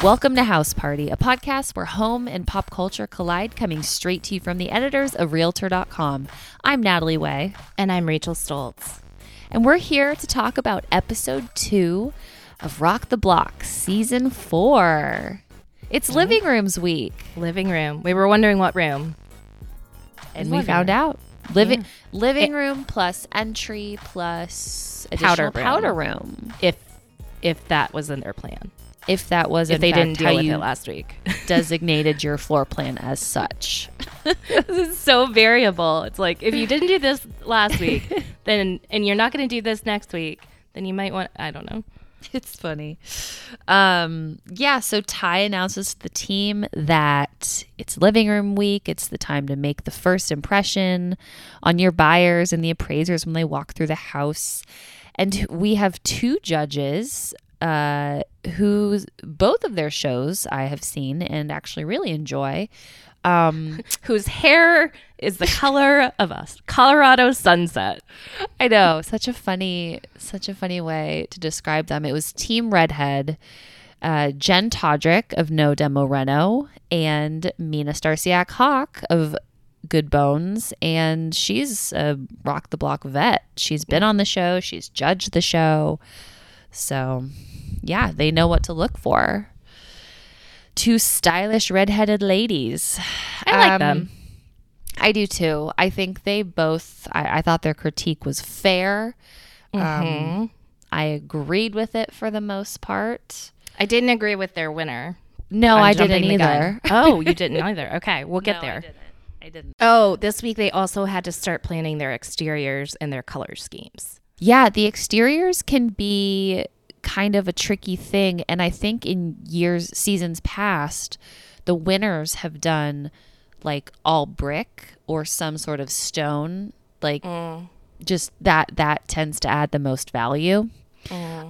Welcome to House Party, a podcast where home and pop culture collide, coming straight to you from the editors of Realtor.com. I'm Natalie Way. And I'm Rachel Stoltz. And we're here to talk about episode two of Rock the Block, season four. It's living rooms week. Living room. We were wondering what room. And we found out. Living living room plus entry plus Powder room. powder room. If if that was in their plan. If that was If they fact didn't deal with you it last week. designated your floor plan as such. this is so variable. It's like if you didn't do this last week, then and you're not going to do this next week, then you might want I don't know. It's funny. Um, yeah, so Ty announces to the team that it's living room week. It's the time to make the first impression on your buyers and the appraisers when they walk through the house. And we have two judges uh, who both of their shows I have seen and actually really enjoy. Um, Whose hair is the color of a Colorado sunset. I know, such a funny, such a funny way to describe them. It was Team Redhead, uh, Jenn Todryck of No Demo Reno, and Mina Starsiak Hawk of Good Bones, and she's a rock the block vet. She's been on the show, she's judged the show, so yeah, they know what to look for. Two stylish redheaded ladies. I like Um, them. I do too. I think they both. I, I thought their critique was fair. Um, I agreed with it for the most part. I didn't agree with their winner. No, on I didn't jumping the gun. either. Oh, you didn't either. Okay, we'll get No, there. I didn't. I didn't. Oh, this week they also had to start planning their exteriors and their color schemes. Yeah, the exteriors can be kind of a tricky thing, and I think in years, seasons past, the winners have done like all brick or some sort of stone, like just that that tends to add the most value.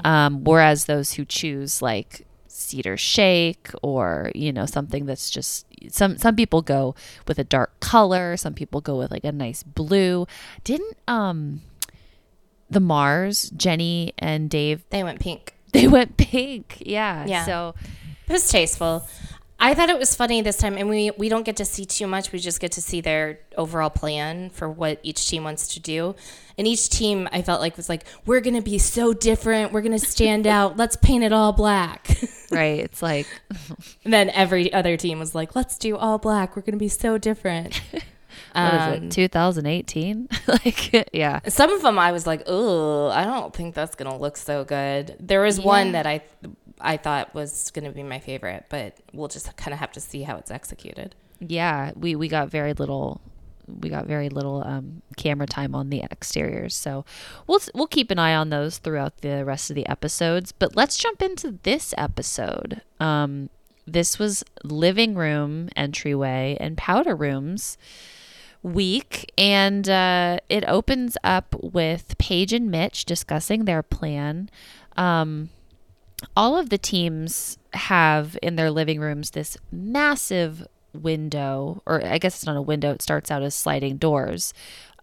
Um, whereas those who choose like cedar shake or you know something that's just some some people go with a dark color some people go with like a nice blue. Didn't um the Marrs jenny and dave They went pink. they went pink yeah Yeah. so It was tasteful. I thought it was funny this time, and we we don't get to see too much. We just get to see their overall plan for what each team wants to do. And each team, I felt like was like, "We're gonna be so different. We're gonna stand out. Let's paint it all black." right it's like and then every other team was like, "Let's do all black. We're gonna be so different." What is Um, 2018 like yeah. Some of them I was like, "Oh, I don't think that's gonna look so good." There was one that I I thought was gonna be my favorite, but we'll just kind of have to see how it's executed. yeah we we got very little we got very little um, camera time on the exteriors so we'll we'll keep an eye on those throughout the rest of the episodes but let's jump into this episode. Um, this was living room entryway and powder rooms week and uh, it opens up with paige and mitch discussing their plan um, all of the teams have in their living rooms this massive window, or I guess it's not a window, it starts out as sliding doors.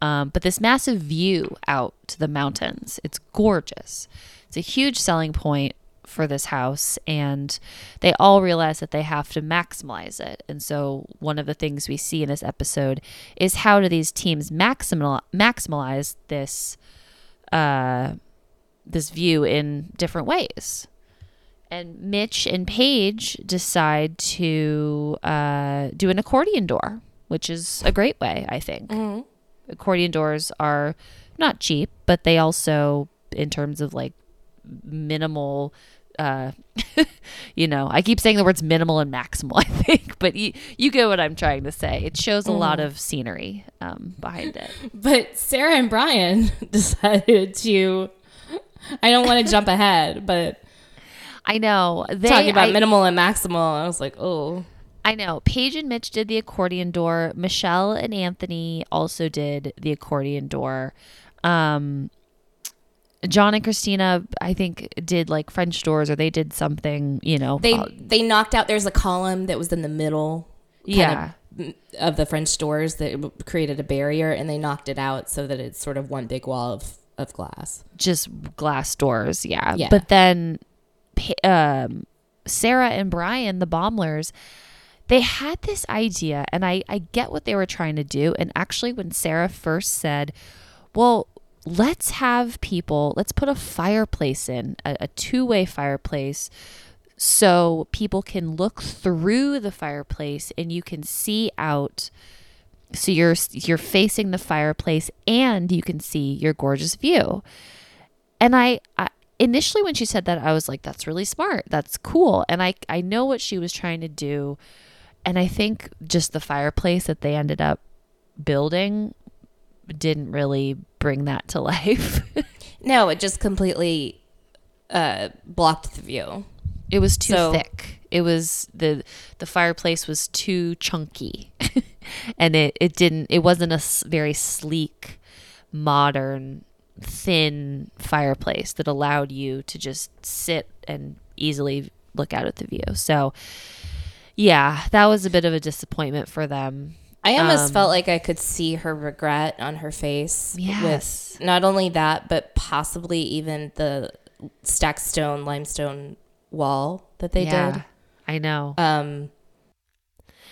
Um, but this massive view out to the mountains. It's gorgeous. It's a huge selling point for this house, and they all realize that they have to maximize it. And so, one of the things we see in this episode is how do these teams maximal maximize this uh, this view in different ways. And Mitch and Paige decide to uh, do an accordion door, which is a great way, I think. Accordion doors are not cheap, but they also, in terms of like minimal uh, you know, I keep saying the words minimal and maximal, I think, but you, you get what I'm trying to say. It shows a lot of scenery um, behind it. But Sarah and Bryan decided to. I don't want to jump ahead, but I know. They, talking about I, minimal and maximal, I was like, oh. I know. Paige and Mitch did the accordion door. Michelle and Anthony also did the accordion door. Um, John and Christina, I think, did like French doors or they did something, you know. They uh, they knocked out. There's a column that was in the middle. kind yeah. Of, of the French doors that created a barrier, and they knocked it out so that it's sort of one big wall of of glass. just glass doors, yeah. Yeah. But then um, Sarah and Bryan, the Baeumlers, they had this idea, and I, I get what they were trying to do. And actually, when Sarah first said, Well, let's have people, let's put a fireplace in, a, a two way fireplace. So people can look through the fireplace and you can see out so you're you're facing the fireplace and you can see your gorgeous view. And I, I initially when she said that i was like that's really smart. That's cool. And i i know what she was trying to do. And i think just the fireplace that they ended up building didn't really bring that to life. No, it just completely uh, blocked the view. it was too So- thick. It was the the fireplace was too chunky. And it it didn't it wasn't a very sleek modern thin fireplace that allowed you to just sit and easily look out at the view. So yeah that was a bit of a disappointment for them I almost Um, felt like I could see her regret on her face. Yes. With not only that, but possibly even the stacked stone limestone wall that they did. i know Um,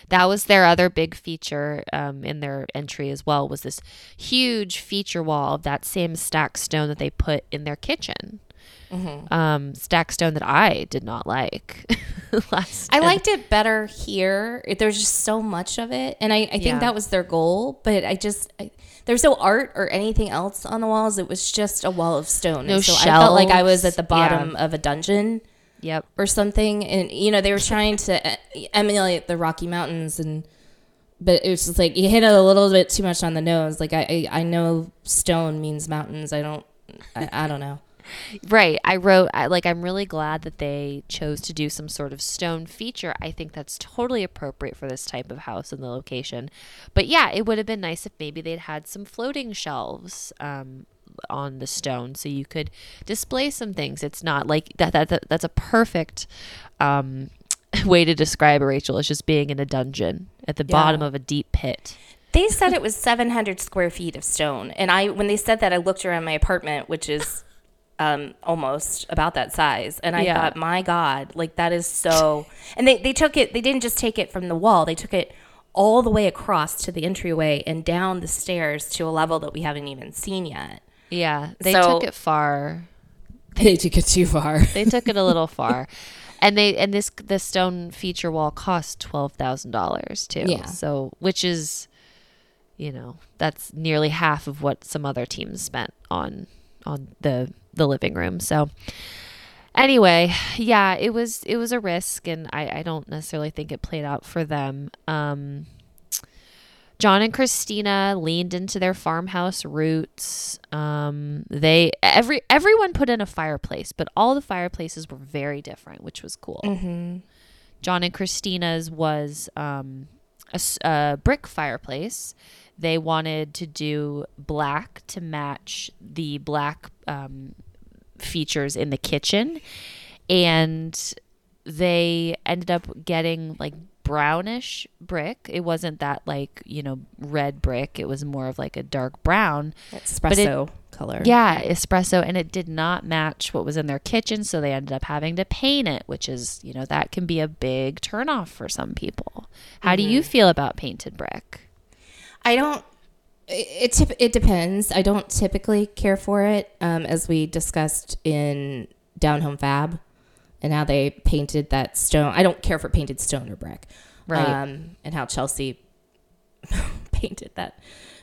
that was their other big feature um, in their entry as well was this huge feature wall of that same stack stone that they put in their kitchen Mm-hmm. um, stack stone that i did not like last I liked it better here. There's just so much of it, and I, I think Yeah. that was their goal. But I just I, there's no art or anything else on the walls. It was just a wall of stone. No and so I felt like I was at the bottom of a dungeon yep or something. And you know they were trying to emulate the Rocky Mountains, and but it was just like you hit it a little bit too much on the nose. Like I I, I know stone means mountains. I don't I, I don't know. Right. I wrote I, like i'm really glad that they chose to do some sort of stone feature. I think that's totally appropriate for this type of house and the location. But yeah it would have been nice if maybe they'd had some floating shelves um, on the stone so you could display some things. It's not like that, that, that that's a perfect um, way to describe rachel is just being in a dungeon at the bottom of a deep pit. They said it was 700 square feet of stone, and I when they said that, I looked around my apartment, which is um, almost about that size, and I Yeah. thought, my God, like that is so. And they they took it. They didn't just take it from the wall. They took it all the way across to the entryway and down the stairs to a level that we haven't even seen yet. yeah they So- took it far They took it too far. they took it a little far and they and this the stone feature wall cost twelve thousand dollars too Yeah. so which is you know that's nearly half of what some other teams spent on on the the living room so anyway yeah it was it was a risk and i i don't necessarily think it played out for them um John and Christina leaned into their farmhouse roots. Um, they every everyone put in a fireplace, but all the fireplaces were very different, which was cool. John and Christina's was um, a, a brick fireplace. They wanted to do black to match the black um, features in the kitchen, and they ended up getting like brownish brick. It wasn't that like, you know, red brick. It was more of like a dark brown. Espresso color. Yeah, espresso and it did not match what was in their kitchen, so they ended up having to paint it, which is, you know, that can be a big turnoff for some people. How do you feel about painted brick? I don't. It it, it depends. I don't typically care for it, um, as we discussed in Down Home Fab, and how they painted that stone. I don't care for painted stone or brick, Right. Um, and how Chelsea painted that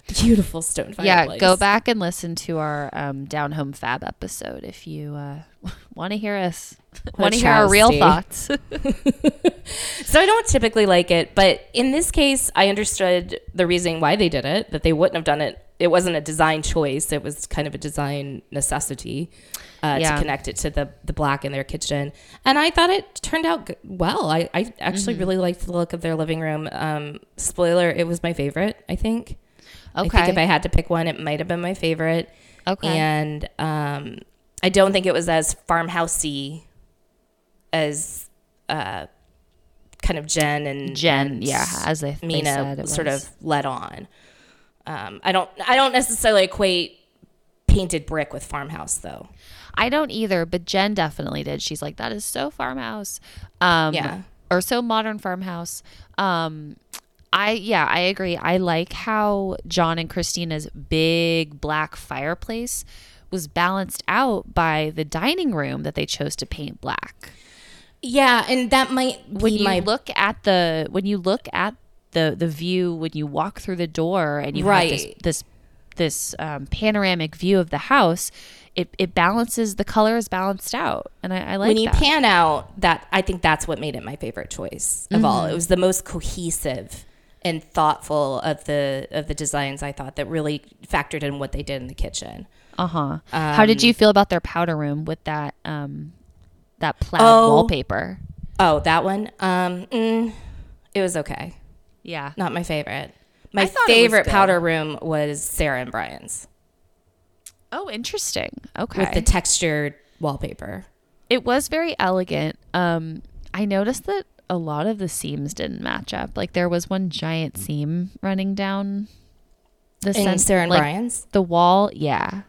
Beautiful stone yeah, go back and listen to our um, down home fab episode if you uh, want to hear us want to hear our real thoughts. So I don't typically like it, but in this case, I understood the reason why they did it. That they wouldn't have done it. It wasn't a design choice. It was kind of a design necessity uh, Yeah. to connect it to the the black in their kitchen. And I thought it turned out g- well. I, I actually Mm-hmm. really liked the look of their living room. Um, spoiler: it was my favorite. I think. Okay. I think if I had to pick one, it might have been my favorite. Okay. And um, I don't think it was as farmhousey as uh, kind of Jen and Jen, yeah, as they, Mina it sort was. of led on. Um, I don't I don't necessarily equate painted brick with farmhouse though. I don't either, but Jen definitely did. She's like, that is so farmhouse. Um, Yeah. Or so modern farmhouse. Um, I, yeah, I agree. I like how John and Christina's big black fireplace was balanced out by the dining room that they chose to paint black. Yeah, and that might When you my look at the, when you look at the, the view, when you walk through the door and you have this, this, this um, panoramic view of the house, it, it balances, the color is balanced out. And I, I like when you that. pan out that I think that's what made it my favorite choice of all. Mm-hmm. It was the most cohesive and thoughtful of the of the designs I thought that really factored in what they did in the kitchen. Uh huh. How did Um, you feel about their powder room with that um that plaid Oh. wallpaper? Oh, that one. Um, mm, it was okay. Yeah. Not my favorite. My thought it was favorite powder room was Sarah and Bryan's Oh, interesting. Okay. with the textured wallpaper. it was very elegant. Um, I noticed that a lot of the seams didn't match up. Like there was one giant seam running down the In cen- Sarah and like, Bryan's. The wall, yeah.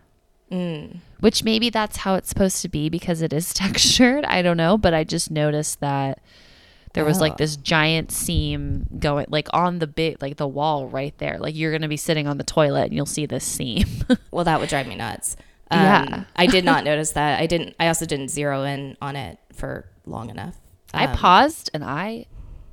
Mm. Which maybe that's how it's supposed to be because it is textured. I don't know, but I just noticed that there was like Oh. this giant seam going like on the bit like the wall right there. Like you're gonna be sitting on the toilet and you'll see this seam. Well, that would drive me nuts. Um, Yeah. I did not notice that. I didn't. I also didn't zero in on it for long enough. I Um, paused and I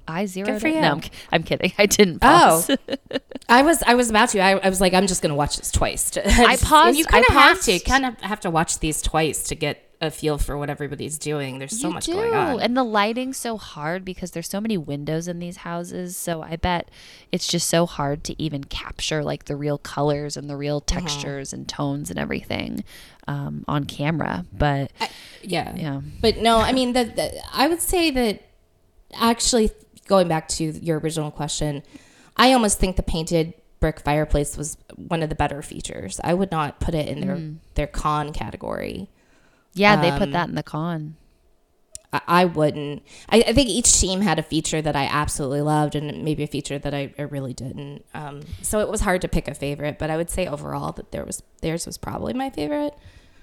I zeroed for it. you. No, I'm, I'm kidding. I didn't pause. Oh. pause. I was I was about to. I, I was like, I'm just going to watch this twice. To, I paused- And you kind of have to. Kind of have to watch these twice to get a feel for what everybody's doing. There's so you much do. going on. And the lighting's so hard because there's so many windows in these houses. So I bet it's just so hard to even capture like the real colors and the real Uh-huh. textures and tones and everything um, on camera. But yeah. yeah. But no, I mean, the, the, I would say that actually going back to your original question, I almost think the painted brick fireplace was one of the better features. I would not put it in their Mm. their con category. Yeah, they put Um, that in the con. I, I wouldn't. I, I think each team had a feature that I absolutely loved, and maybe a feature that I, I really didn't. Um, so it was hard to pick a favorite, but I would say overall that there was theirs was probably my favorite.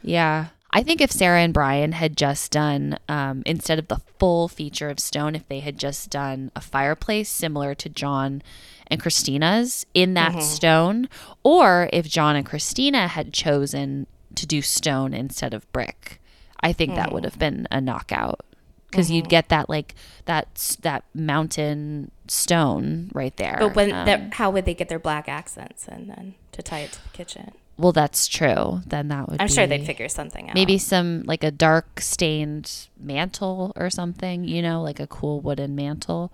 Yeah. I think if Sarah and Bryan had just done, um, instead of the full feature of stone, if they had just done a fireplace similar to John and Christina's in that stone, or if John and Christina had chosen to do stone instead of brick, I think that would hmm. have been a knockout. Because you'd mm-hmm. get that like that that mountain stone right there. But when Um, that, how would they get their black accents and then to tie it to the kitchen? well, that's true. Then that would. I'm sure they'd figure something out. maybe some like a dark stained mantle or something you know like a cool wooden mantle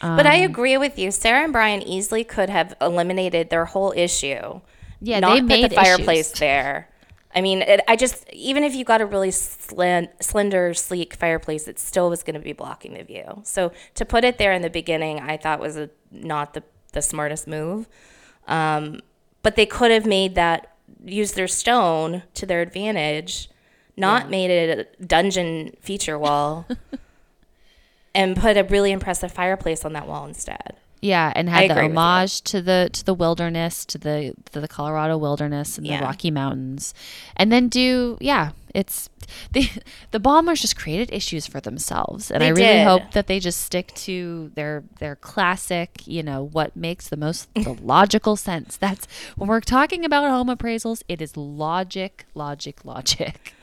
But I um, agree with you. Sarah and Bryan easily could have eliminated their whole issue. Yeah, not they put made the fireplace issues. there. I mean, it, I just even if you got a really slen- slender, sleek fireplace, it still was going to be blocking the view. So to put it there in the beginning, I thought was a, not the the smartest move. Um, but they could have made that use their stone to their advantage, not made it a dungeon feature wall, and put a really impressive fireplace on that wall instead. Yeah and I had the with you. homage to the to the wilderness to the to the colorado wilderness and Yeah. the rocky mountains and then do yeah it's the the Baeumlers just created issues for themselves and They i really did. hope that they just stick to their their classic you know what makes the most the logical sense that's when we're talking about home appraisals it is logic logic logic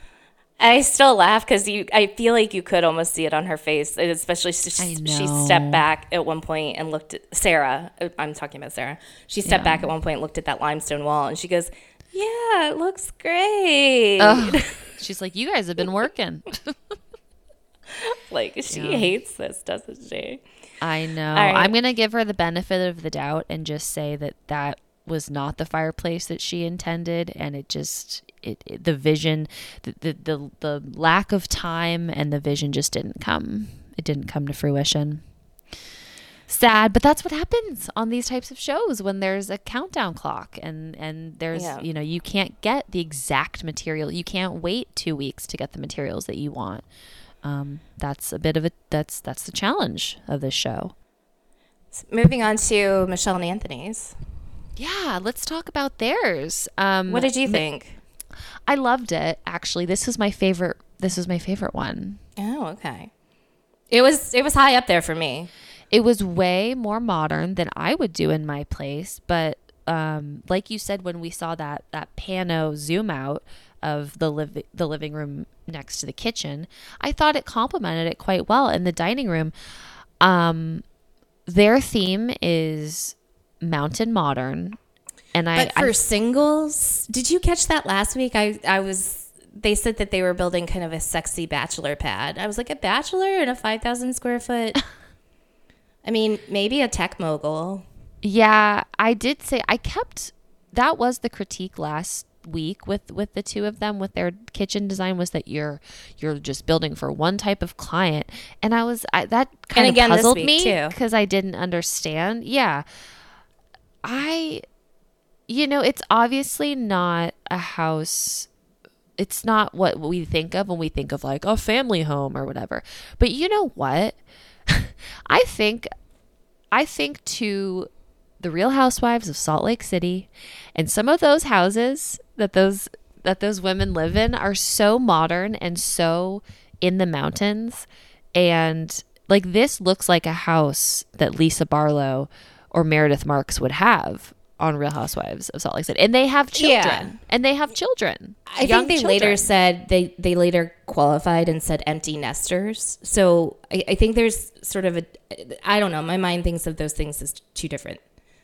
I still laugh because you. I feel like you could almost see it on her face, especially she, she stepped back at one point and looked at Sarah. uh, I'm talking about Sarah. She stepped Yeah. back at one point, and looked at that limestone wall, and she goes, "Yeah, it looks great." Ugh. She's like, you guys have been working. like she Yeah. hates this, doesn't she? I know. right. I'm going to give her the benefit of the doubt and just say that that was not the fireplace that she intended and it just it, it the vision the, the the the lack of time and the vision just didn't come. It didn't come to fruition. Sad, but that's what happens on these types of shows when there's a countdown clock and and there's Yeah. you know you can't get the exact material. You can't wait 2 weeks to get the materials that you want. Um, that's a bit of a that's that's the challenge of this show. Moving on to Michelle and Anthony's. Yeah, let's talk about theirs. Um, What did you think? I loved it. Actually, this was my favorite. This was my favorite one. Oh, okay. It was it was high up there for me. It was way more modern than I would do in my place, but um, like you said when we saw that that pano zoom out of the liv- the living room next to the kitchen, I thought it complemented it quite well. In the dining room, um, their theme is mountain modern, and I, But for I singles, did you catch that last week? I I was they said that they were building kind of a sexy bachelor pad. I was like a bachelor in a 5,000 square foot. I mean, maybe a tech mogul. Yeah, I did say I kept that was the critique last week with with the two of them with their kitchen design was that you're you're just building for one type of client and I was I, that kind And again of this puzzled me because I didn't understand. Yeah. I you know, it's obviously not a house it's not what we think of when we think of like a family home or whatever. But you know what? I think I think to the Real Housewives of Salt Lake City, and some of those houses that those that those women live in are so modern and so in the mountains, and like this looks like a house that Lisa Barlow or Meredith Marks would have on Real Housewives of Salt Lake City, and they have children, Yeah. and they have children. I think they later said they they later qualified and said empty nesters. So I, I think there's sort of a I don't know. My mind thinks of those things as two different.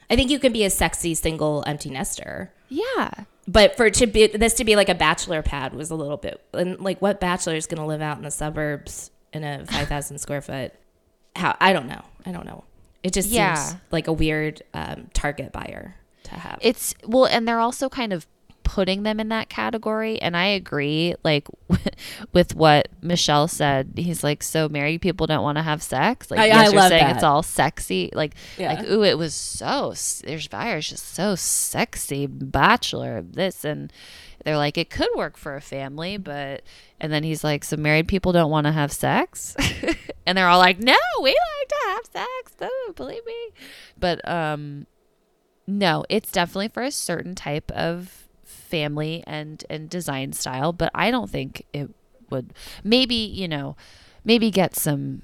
I think you can be a sexy single empty nester, yeah. but for it to be this to be like a bachelor pad was a little bit and like what bachelor is going to live out in the suburbs in a five thousand square foot? How I don't know. I don't know. It just Yeah. seems like a weird um, target buyer to have. It's well, and they're also kind of putting them in that category. And I agree, like with what Michelle said. He's like, so married people don't want to have sex. Like, I- yes, I you're love saying that. it's all sexy. Like, Yeah. like, ooh, it was so. There's buyers just so sexy, bachelor this, and they're like, it could work for a family, but. And then he's like, so married people don't want to have sex, and they're all like, no, we like to have sex. Oh, believe me. But um, no, it's definitely for a certain type of family and and design style, but I don't think it would maybe, you know, maybe get some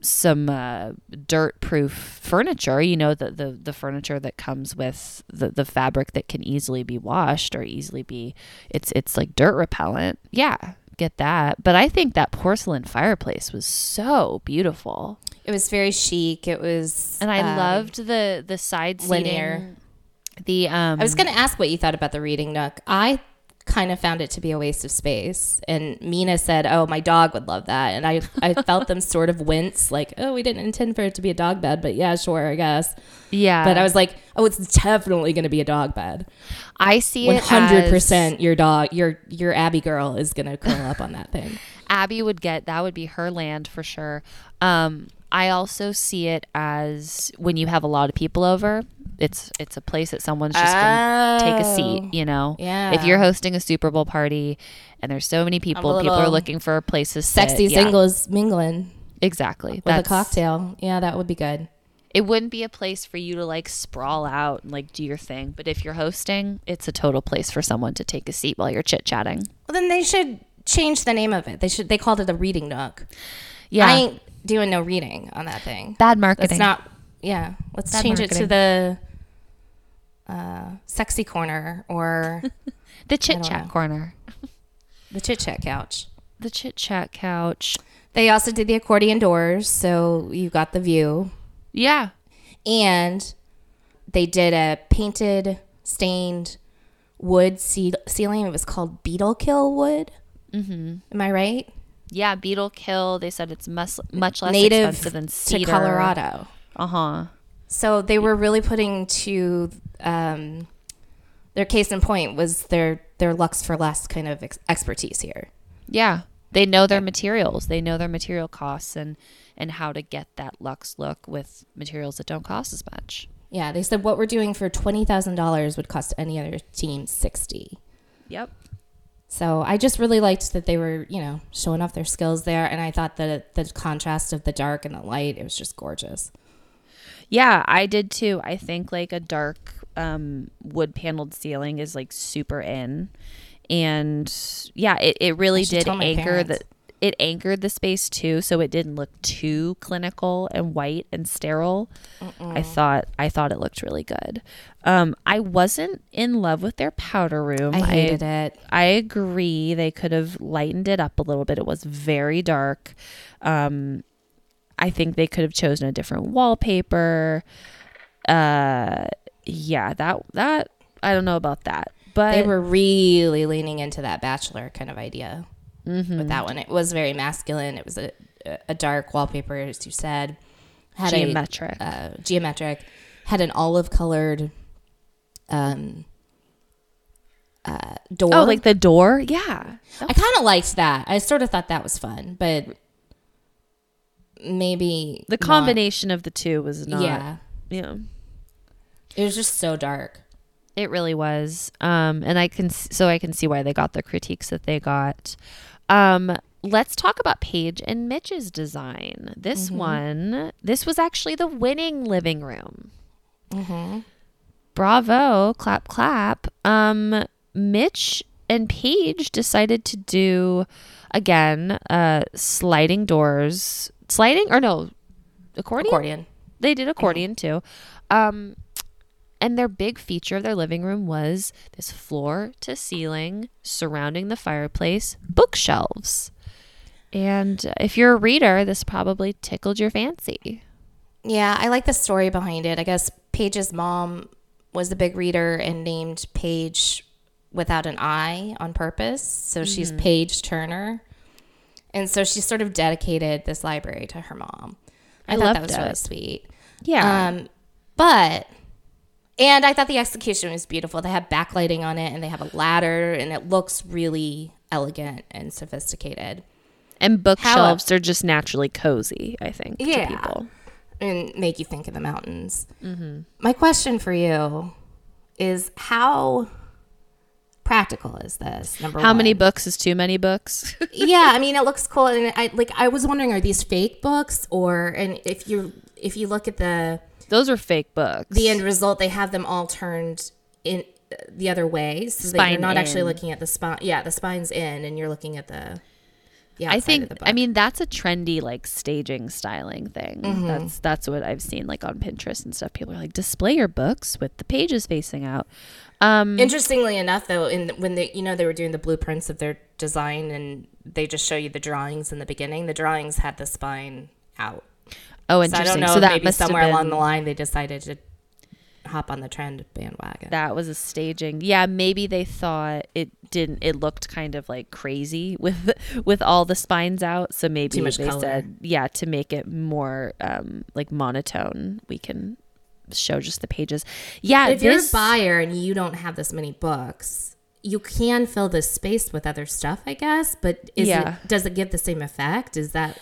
some uh, dirt proof furniture, you know, the, the the furniture that comes with the, the fabric that can easily be washed or easily be it's it's like dirt repellent. Yeah, get that. But I think that porcelain fireplace was so beautiful. it was very chic. It was And I um, loved the the side linear. seating. The um I was going to ask what you thought about the reading nook. I kind of found it to be a waste of space. And Mina said, "Oh, my dog would love that." And I I felt them sort of wince like, "Oh, we didn't intend for it to be a dog bed, but yeah, sure, I guess." yeah. But I was like, "Oh, it's definitely going to be a dog bed. I see One it hundred as- percent. Your dog, your your Abby girl is going to curl up on that thing." Abby would get that would be her land for sure. Um, I also see it as when you have a lot of people over, it's it's a place that someone's just gonna take a Oh, seat. You know, yeah. If you're hosting a Super Bowl party and there's so many people, people are looking for places. to Sexy sit. Yeah, singles mingling exactly. with a cocktail. Yeah, that would be good. It wouldn't be a place for you to like sprawl out and like do your thing. But if you're hosting, it's a total place for someone to take a seat while you're chit chatting. Well, then they should change the name of it. They should. They called it a reading nook. Yeah, I ain't doing no reading on that thing. bad marketing. Let's not. Yeah, let's Bad change it to the uh, sexy corner or the chit chat corner. the chit chat couch. the chit chat couch. They also did the accordion doors, so you got the view. Yeah. And they did a painted, stained wood ce- ceiling. It was called beetle kill wood. Mm-hmm. Am I right? Yeah, beetle kill. They said it's much much less Native expensive than cedar. to. Colorado. Uh huh. So they were really putting to um, their case in point was their their Luxe for Less kind of ex- expertise here. Yeah, they know their materials. They know their material costs and and how to get that Lux look with materials that don't cost as much. Yeah, they said what we're doing for twenty thousand dollars would cost any other team sixty. Yep. So I just really liked that they were, you know, showing off their skills there, and I thought that the contrast of the dark and the light, it was just gorgeous. Yeah, I did too. I think like a dark um, wood paneled ceiling is like super in, and yeah, it, it really did anchor the it anchored the space too, so it didn't look too clinical and white and sterile. I thought I thought it looked really good. Um, I wasn't in love with their powder room. I hated it. I agree. They could have lightened it up a little bit. It was very dark. Um, I think they could have chosen a different wallpaper. Uh, yeah, that that I don't know about that, but They were really leaning into that bachelor kind of idea Mm-hmm. with that one. It was very masculine. It was a, a dark wallpaper, as you said. Had geometric. A, uh, geometric. Had an olive colored um, uh, door. oh, like the door. Yeah, I kind of liked that. I sort of thought that was fun, but maybe the not. combination of the two was not. Yeah, yeah. it was just so dark. It really was. Um, and I can so I can see why they got the critiques that they got. Um, let's talk about Paige and Mitch's design. This one, this was actually the winning living room. Mhm. Bravo, clap, clap. Um, Mitch and Paige decided to do again uh sliding doors, sliding or no, accordion. Accordion. They did accordion too. Um, and their big feature of their living room was this floor to ceiling surrounding the fireplace bookshelves. And if you're a reader, this probably tickled your fancy. Yeah, I like the story behind it. I guess Paige's mom was a big reader and named Paige without an I on purpose. So she's Mm-hmm. Paige Turner. And so she sort of dedicated this library to her mom. I, I thought that was really sweet. Yeah. Um, but and I thought the execution was beautiful. They have backlighting on it and they have a ladder and it looks really elegant and sophisticated. and bookshelves are just naturally cozy, I think, Yeah. to people. and make you think of the mountains. Mm-hmm. My question for you is how practical is this? Number How many books is too many books? yeah, I mean, it looks cool, and I like. I was wondering, are these fake books, or and if you if you look at the Those are fake books. the end result, they have them all turned in uh, the other way, so that you're not actually looking at the spine. Yeah, the spine's in, and you're looking at the. Outside I think. I mean that's a trendy like staging styling thing. Mm-hmm. That's that's what I've seen like on Pinterest and stuff. People are like display your books with the pages facing out. Um Interestingly enough, though, in when they you know they were doing the blueprints of their design, and they just show you the drawings in the beginning. The drawings had the spine out. oh So I interesting. don't know. So, that maybe must somewhere have been, along the line they decided to hop on the trend bandwagon. that was a staging. Yeah, maybe they thought it didn't it looked kind of like crazy with with all the spines out. So maybe Too much they color. said yeah, to make it more um like monotone, we can show just the pages. Yeah, if this you're a buyer and you don't have this many books, you can fill this space with other stuff, I guess. But is Yeah. it does it give the same effect? Is that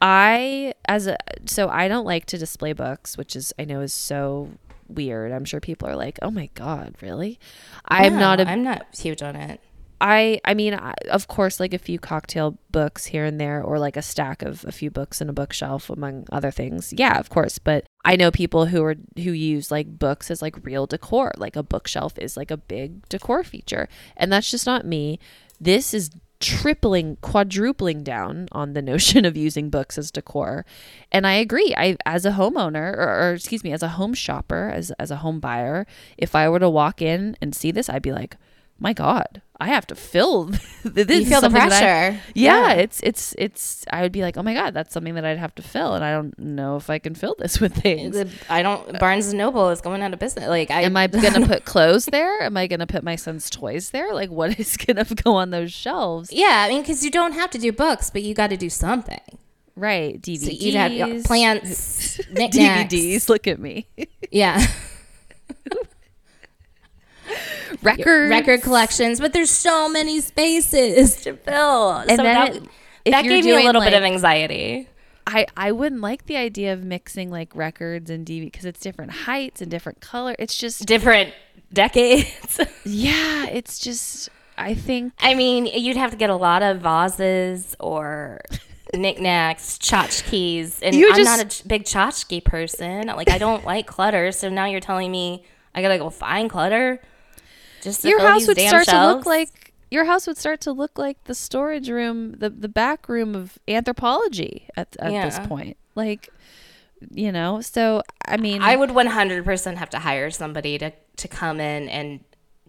I as a so I don't like to display books, which is I know is so weird. I'm sure people are like, "Oh my god, really?" I'm No, not a I'm not huge on it. I I mean, I, of course, like a few cocktail books here and there, or like a stack of a few books in a bookshelf, among other things. Yeah, of course. But I know people who are who use like books as like real decor. Like a bookshelf is like a big decor feature, and that's just not me. This is tripling, quadrupling down on the notion of using books as decor. And I agree. I as a homeowner or, or excuse me, as a home shopper, as as a home buyer, if I were to walk in and see this, I'd be like, my God, I have to fill. this You feel the that I- pressure. yeah, Yeah. it's it's it's. I would be like, oh my God, that's something that I'd have to fill, and I don't know if I can fill this with things. The- I don't. Barnes and Noble is going out of business. Like, I Am I gonna put clothes there? Am I gonna put my son's toys there? Like, what is gonna go on those shelves? Yeah, I mean, because you don't have to do books, but you got to do something. Right, DVDs, So you'd have uh, plants. DVDs. Look at me, Yeah, records, record collections, but there's so many spaces to fill. And so that, it- that gave me a little bit of anxiety. I I wouldn't like the idea of mixing like records and DVD because it's different heights and different color. It's just Different decades. yeah, it's just I think I mean, you'd have to get a lot of vases or knickknacks, tchotchkes, and You I'm just- not a big tchotchke person. Like, I don't like clutter. So now you're telling me I gotta go find clutter. Just your house would start to look like your house would start to look like the storage room, the the back room of Anthropologie at at this point. Like, you know, so I mean, I would 100% have to hire somebody to to come in and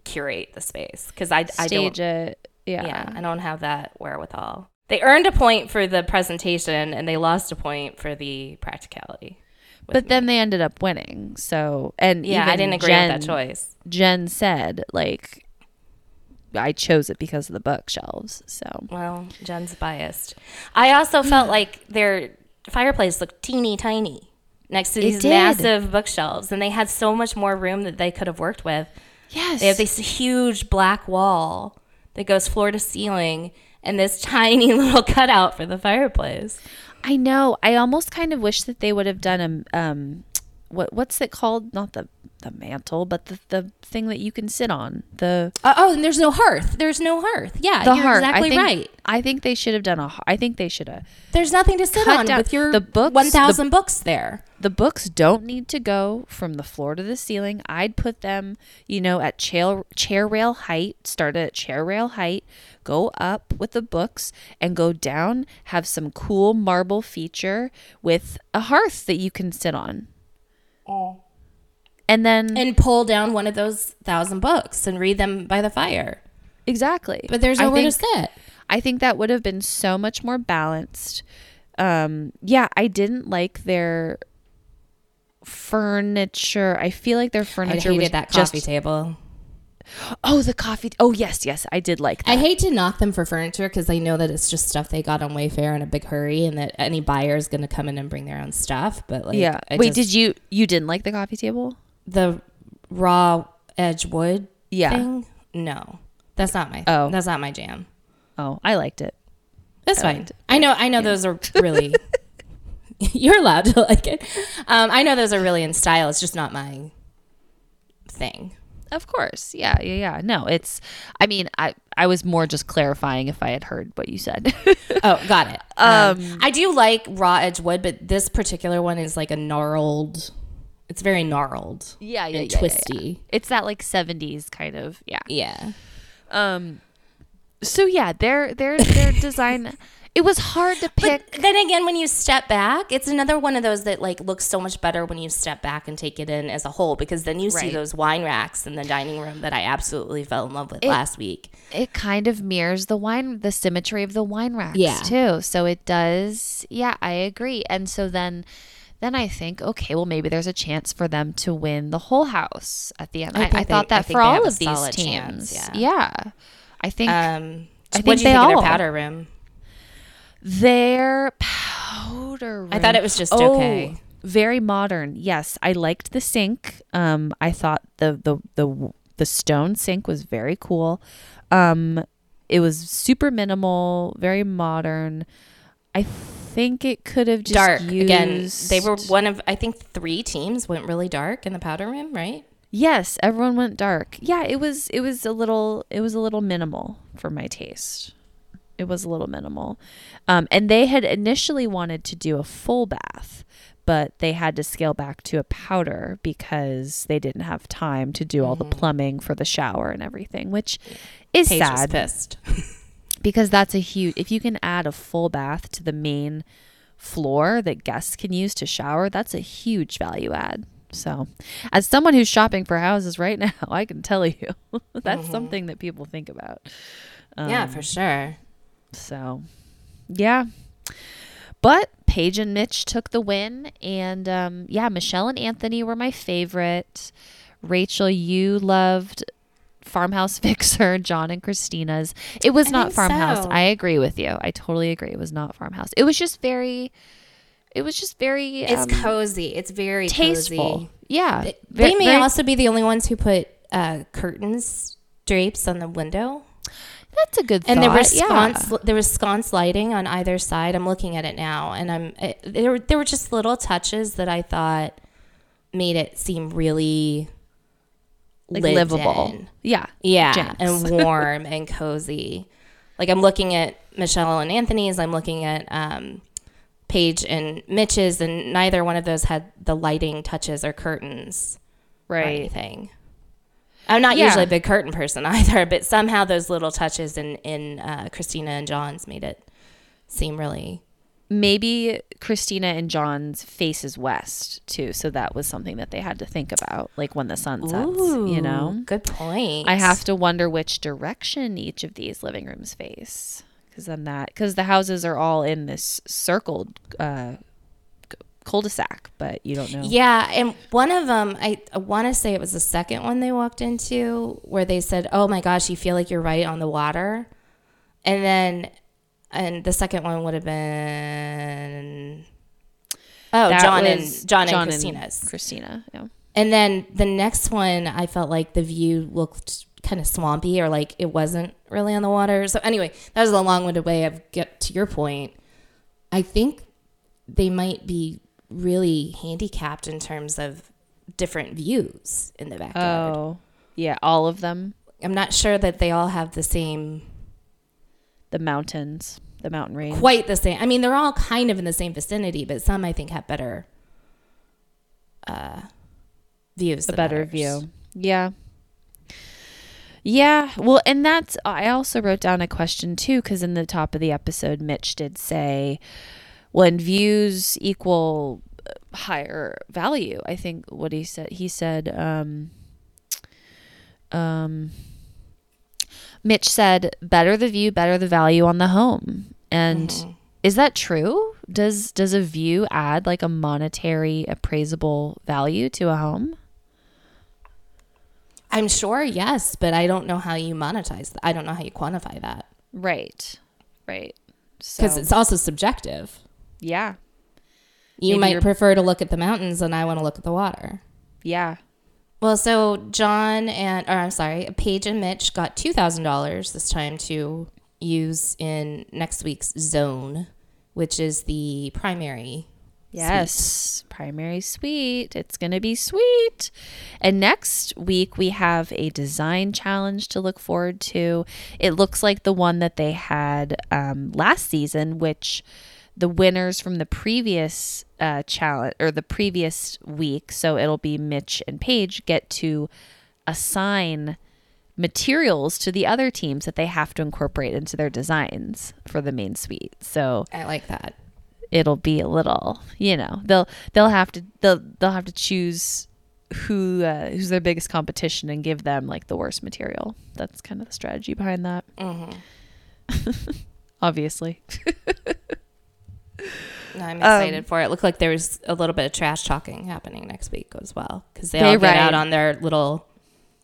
curate the space because I I don't stage it. Yeah. yeah I don't have that wherewithal. They earned a point for the presentation and they lost a point for the practicality. With But me. then they ended up winning. So, and yeah, I didn't agree Jen, with that choice. Jen said, like, I chose it because of the bookshelves. So, Well, Jen's biased. I also felt like their fireplace looked teeny tiny next to these massive bookshelves, and they had so much more room that they could have worked with. yes. They have this huge black wall that goes floor to ceiling, and this tiny little cutout for the fireplace. I know. I almost kind of wish that they would have done a um what what's it called? Not the the mantle, but the the thing that you can sit on. The Uh, oh, and there's no hearth. There's no hearth. Yeah, the you're heart. exactly I think, right. I think they should have done a h- I think they should have. There's nothing to sit on down- with your the books- 1,000 books there. The books don't need to go from the floor to the ceiling. I'd put them, you know, at chair chair rail height, start at chair rail height, go up with the books and go down, have some cool marble feature with a hearth that you can sit on. And then And pull down one of those thousand books and read them by the fire. exactly. But there's I nowhere to sit. I think that would have been so much more balanced. Um, yeah, I didn't like their furniture. I feel like their I furniture was hated that just coffee table. Oh, the coffee. Oh, yes, yes, I did like that. I hate to knock them for furniture because I know that it's just stuff they got on Wayfair in a big hurry, and that any buyer is going to come in and bring their own stuff. But like, yeah. I Wait, just- did you you didn't like the coffee table? The raw edge wood Yeah. thing? No, that's not my. Oh. that's not my jam. Oh, I liked it. That's I fine. it. I know. I know those are really. you're allowed to like it. Um, I know those are really in style. It's just not my thing. Of course. Yeah, yeah, yeah. No, it's I mean, I I was more just clarifying if I had heard what you said. Oh, got it. Um, I do like raw edge wood, but this particular one is like a gnarled. It's very gnarled. yeah, yeah, and yeah, yeah, twisty. yeah. It's that like 70s kind of. Yeah. Yeah. Um so yeah, their their their design it was hard to pick. But then again, when you step back, it's another one of those that like looks so much better when you step back and take it in as a whole because then you see those wine racks in the dining room that I absolutely fell in love with last week. it kind of mirrors the wine the symmetry of the wine racks Yeah. too so it does yeah i agree and so then then i think okay well maybe there's a chance for them to win the whole house at the end. I i, I thought they- I that think for all of these teams chance, yeah. i think Um, I what think do you they think of all- their powder room? their powder I thought it was just Oh, okay. very modern. Yes i liked the sink. Um i thought the the the the stone sink was very cool. Um it was super minimal very modern. I think it could have just Dark used, again. They were one of I think three teams went really dark in the powder room, right? yes everyone went dark yeah it was it was a little it was a little minimal for my taste it was a little minimal um, and they had initially wanted to do a full bath but they had to scale back to a powder because they didn't have time to do all the plumbing for the shower and everything which is Paige sad pissed. because that's a huge if you can add a full bath to the main floor that guests can use to shower that's a huge value add So, as someone who's shopping for houses right now, I can tell you that's something that people think about. yeah, Um, for sure. So, yeah. But Paige and Mitch took the win. And um, yeah, Michelle and Anthony were my favorite. Rachel, you loved Farmhouse Fixer, John and Christina's. It was I not Farmhouse. so. I agree with you. I totally agree. It was not Farmhouse. It was just very, it was just very It's um, cozy. It's very tasteful. Cozy. Yeah. They Ve- may very- also be the only ones who put uh, curtains, drapes on the window. that's a good thing. and there thought. was yeah. there was sconce lighting on either side. I'm looking at it now, and I'm uh, there. Were, there were just little touches that I thought made it seem really like livable. in. Yeah. yeah, and warm and cozy. Like I'm looking at Michel and Anthony's. I'm looking at um, Paige and Mitch's, and neither one of those had the lighting touches or curtains or Right. anything. I'm not Yeah. usually a big curtain person either, but somehow those little touches in in uh, Christina and John's made it seem really. Maybe Christina and John's faces west too, so that was something that they had to think about, like when the sun sets. you know, good point. I have to wonder which direction each of these living rooms face, because then that because the houses are all in this circled uh, cul-de-sac, but you don't know. Yeah, and one of them, I, I want to say it was the second one they walked into where they said, "Oh my gosh, you feel like you're right on the water," and then, and the second one would have been, oh, That John and John, and Christina's, Christina, yeah. and then the next one, I felt like the view looked kind of swampy or like it wasn't really on the water. So anyway, that was a long-winded way of get to your point. I think they might be really handicapped in terms of different views in the backyard. Oh, yeah, all of them, I'm not sure that they all have the same, the mountains, the mountain range. quite the same. I mean, they're all kind of in the same vicinity, but some I think have better uh, views. a better others. view. Yeah. Yeah. Well, and that's, I also wrote down a question too, because in the top of the episode, Mitch did say when views equal uh, higher value, I think what he said, he said, um, um, Mitch said, better the view, better the value on the home. And mm-hmm. is that true? Does does a view add like a monetary appraisable value to a home? I'm sure, yes, but I don't know how you monetize. That. I don't know how you quantify that Right. Right. because So, it's also subjective. yeah. You Maybe might prefer to look at the mountains, and I want to look at the water. Yeah. Well, so John and, or I'm sorry, Paige and Mitch got two thousand dollars this time to use in next week's zone, which is the primary. Yes. Primary suite. It's going to be sweet. And next week, we have a design challenge to look forward to. It looks like the one that they had um, last season, which the winners from the previous uh, challenge or the previous week, so it'll be Mitch and Paige, get to assign materials to the other teams that they have to incorporate into their designs for the main suite. So I like that. it'll be a little, you know, they'll they'll have to they'll they'll have to choose who uh, who's their biggest competition and give them like the worst material. That's kind of the strategy behind that. Obviously. No, I'm Um, excited for it. It looked like there was a little bit of trash talking happening next week as well because they, They all get out on their little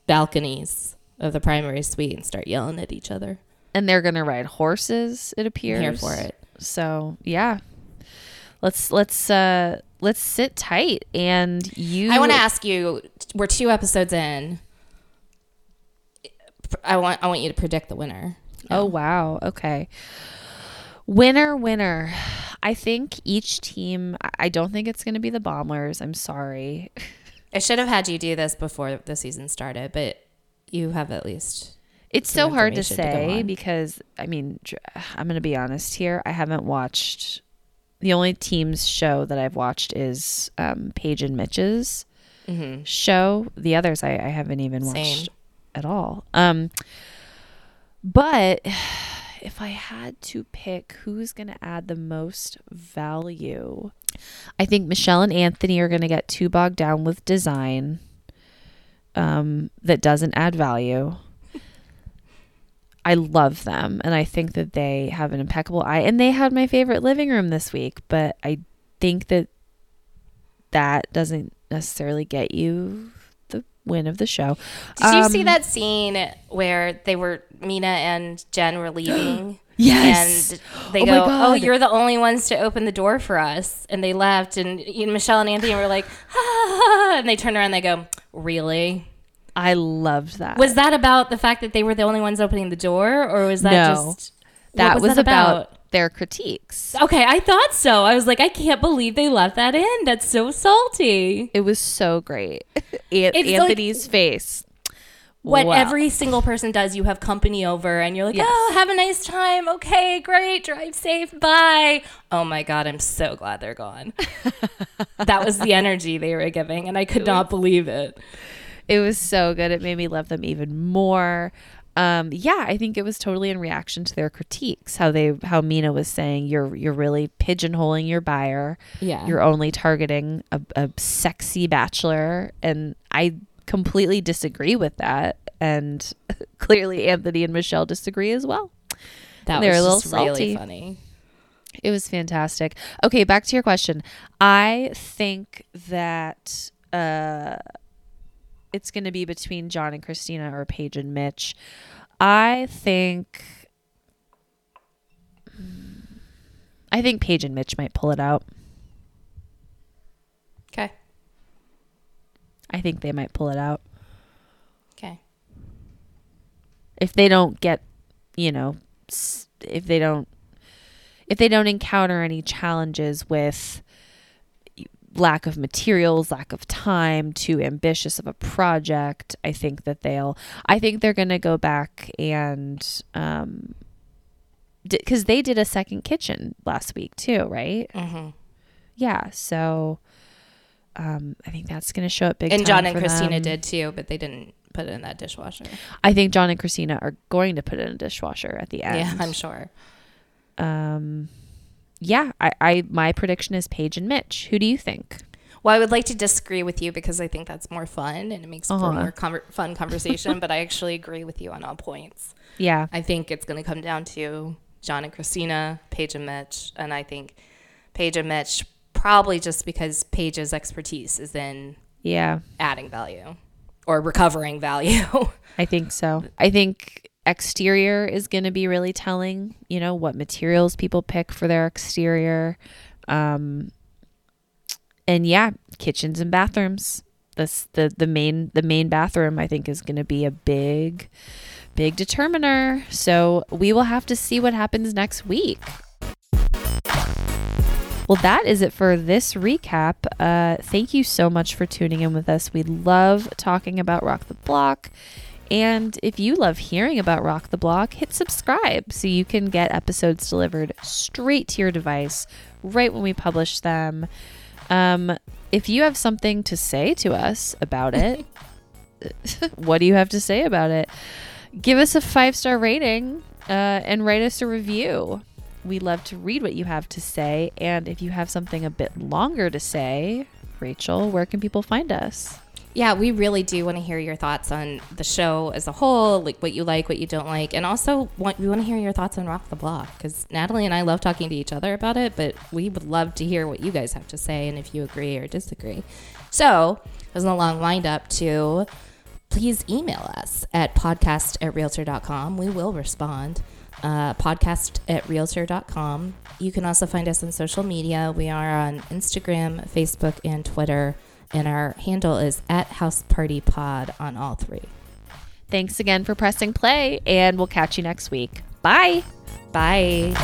balconies of the primary suite and start yelling at each other. And they're gonna ride horses, it appears. here for it. So yeah. Let's let's uh let's sit tight and you I want to ask you. We're two episodes in. I want I want you to predict the winner. Oh wow. Okay. Winner, winner. I think each team. I- don't think it's going to be the Baeumlers. I'm sorry. I should have had you do this before the season started, but you have at least. It's so hard to information to say because I mean, I'm going to be honest here. I haven't watched. The only team's show that I've watched is um, Paige and Mitch's show. The others I, I haven't even watched Same. at all. Um, but if I had to pick who's going to add the most value, I think Michel and Anthony are going to get too bogged down with design um, that doesn't add value. I love them and I think that they have an impeccable eye and they had my favorite living room this week, but I think that that doesn't necessarily get you win of the show. Did you see Um, that scene where they were Mina and Jenn were leaving? Yes. And they Oh go, "Oh, you're the only ones to open the door for us." And they left, and you know, Michel and Anthony were like, ah, and they turn around, and they go, "Really?" I loved that. Was that about the fact that they were the only ones opening the door, or was that No. just that what was, that about, their critiques. Okay, I thought so. I was like, I can't believe they left that in. That's so salty. It was so great. An- It's like- Anthony's face. What Wow. every single person does, you have company over, and you're like, oh, Yes. oh, have a nice time. Okay, great. Drive safe. Bye. Oh my God, I'm so glad they're gone. that was the energy they were giving, and I could not believe it. It was so good. It made me love them even more. Um, yeah, I think it was totally in reaction to their critiques. How they, how Mina was saying, you're you're really pigeonholing your buyer. Yeah. You're only targeting a, a sexy bachelor, and I completely disagree with that. And clearly, Anthony and Michel disagree as well. That They're was a little just really salty. funny. It was fantastic. Okay, back to your question. I think that uh, it's going to be between John and Christina or Paige and Mitch. I think. I think Paige and Mitch might pull it out. Okay. I think they might pull it out. Okay. If they don't get, you know, if they don't if they don't encounter any challenges with lack of materials, lack of time, too ambitious of a project, I think that they'll I think they're going to go back and um cuz they did a second kitchen last week too, right? Mm-hmm. Yeah, so um I think that's going to show up big And John and Christina them. did too, but they didn't put it in that dishwasher. I think John and Christina are going to put it in a dishwasher at the end. Yeah, I'm sure. um yeah I, I my prediction is paige and mitch who do you think Well, I would like to disagree with you because I think that's more fun and it makes for Uh-huh. more conver- fun conversation. but I actually agree with you on all points. yeah I think it's going to come down to John and Christina, Paige and Mitch, and I think Paige and Mitch probably just because Paige's expertise is in yeah adding value or recovering value. i think so i think exterior is going to be really telling you know what materials people pick for their exterior um and yeah kitchens and bathrooms this the the main the main bathroom i think is going to be a big big determiner so we will have to see what happens next week Well, that is it for this recap. Uh, thank you so much for tuning in with us. We love talking about Rock the Block. And if you love hearing about Rock the Block, hit subscribe so you can get episodes delivered straight to your device right when we publish them. Um, if you have something to say to us about it, what do you have to say about it? Give us a five star rating uh, and write us a review. We love to read what you have to say. And if you have something a bit longer to say, Rachel, where can people find us? Yeah, we really do want to hear your thoughts on the show as a whole, like what you like, what you don't like, and also want, we want to hear your thoughts on Rock the Block because Natalie and I love talking to each other about it, but we would love to hear what you guys have to say and if you agree or disagree. So, there's a long wind up to please email us at podcast at realtor.com. We will respond. Uh, podcast at realtor.com. You can also find us on social media. We are on Instagram, Facebook, and Twitter. And our handle is at House Party Pod on all three. Thanks again for pressing play, and we'll catch you next week. Bye. Bye.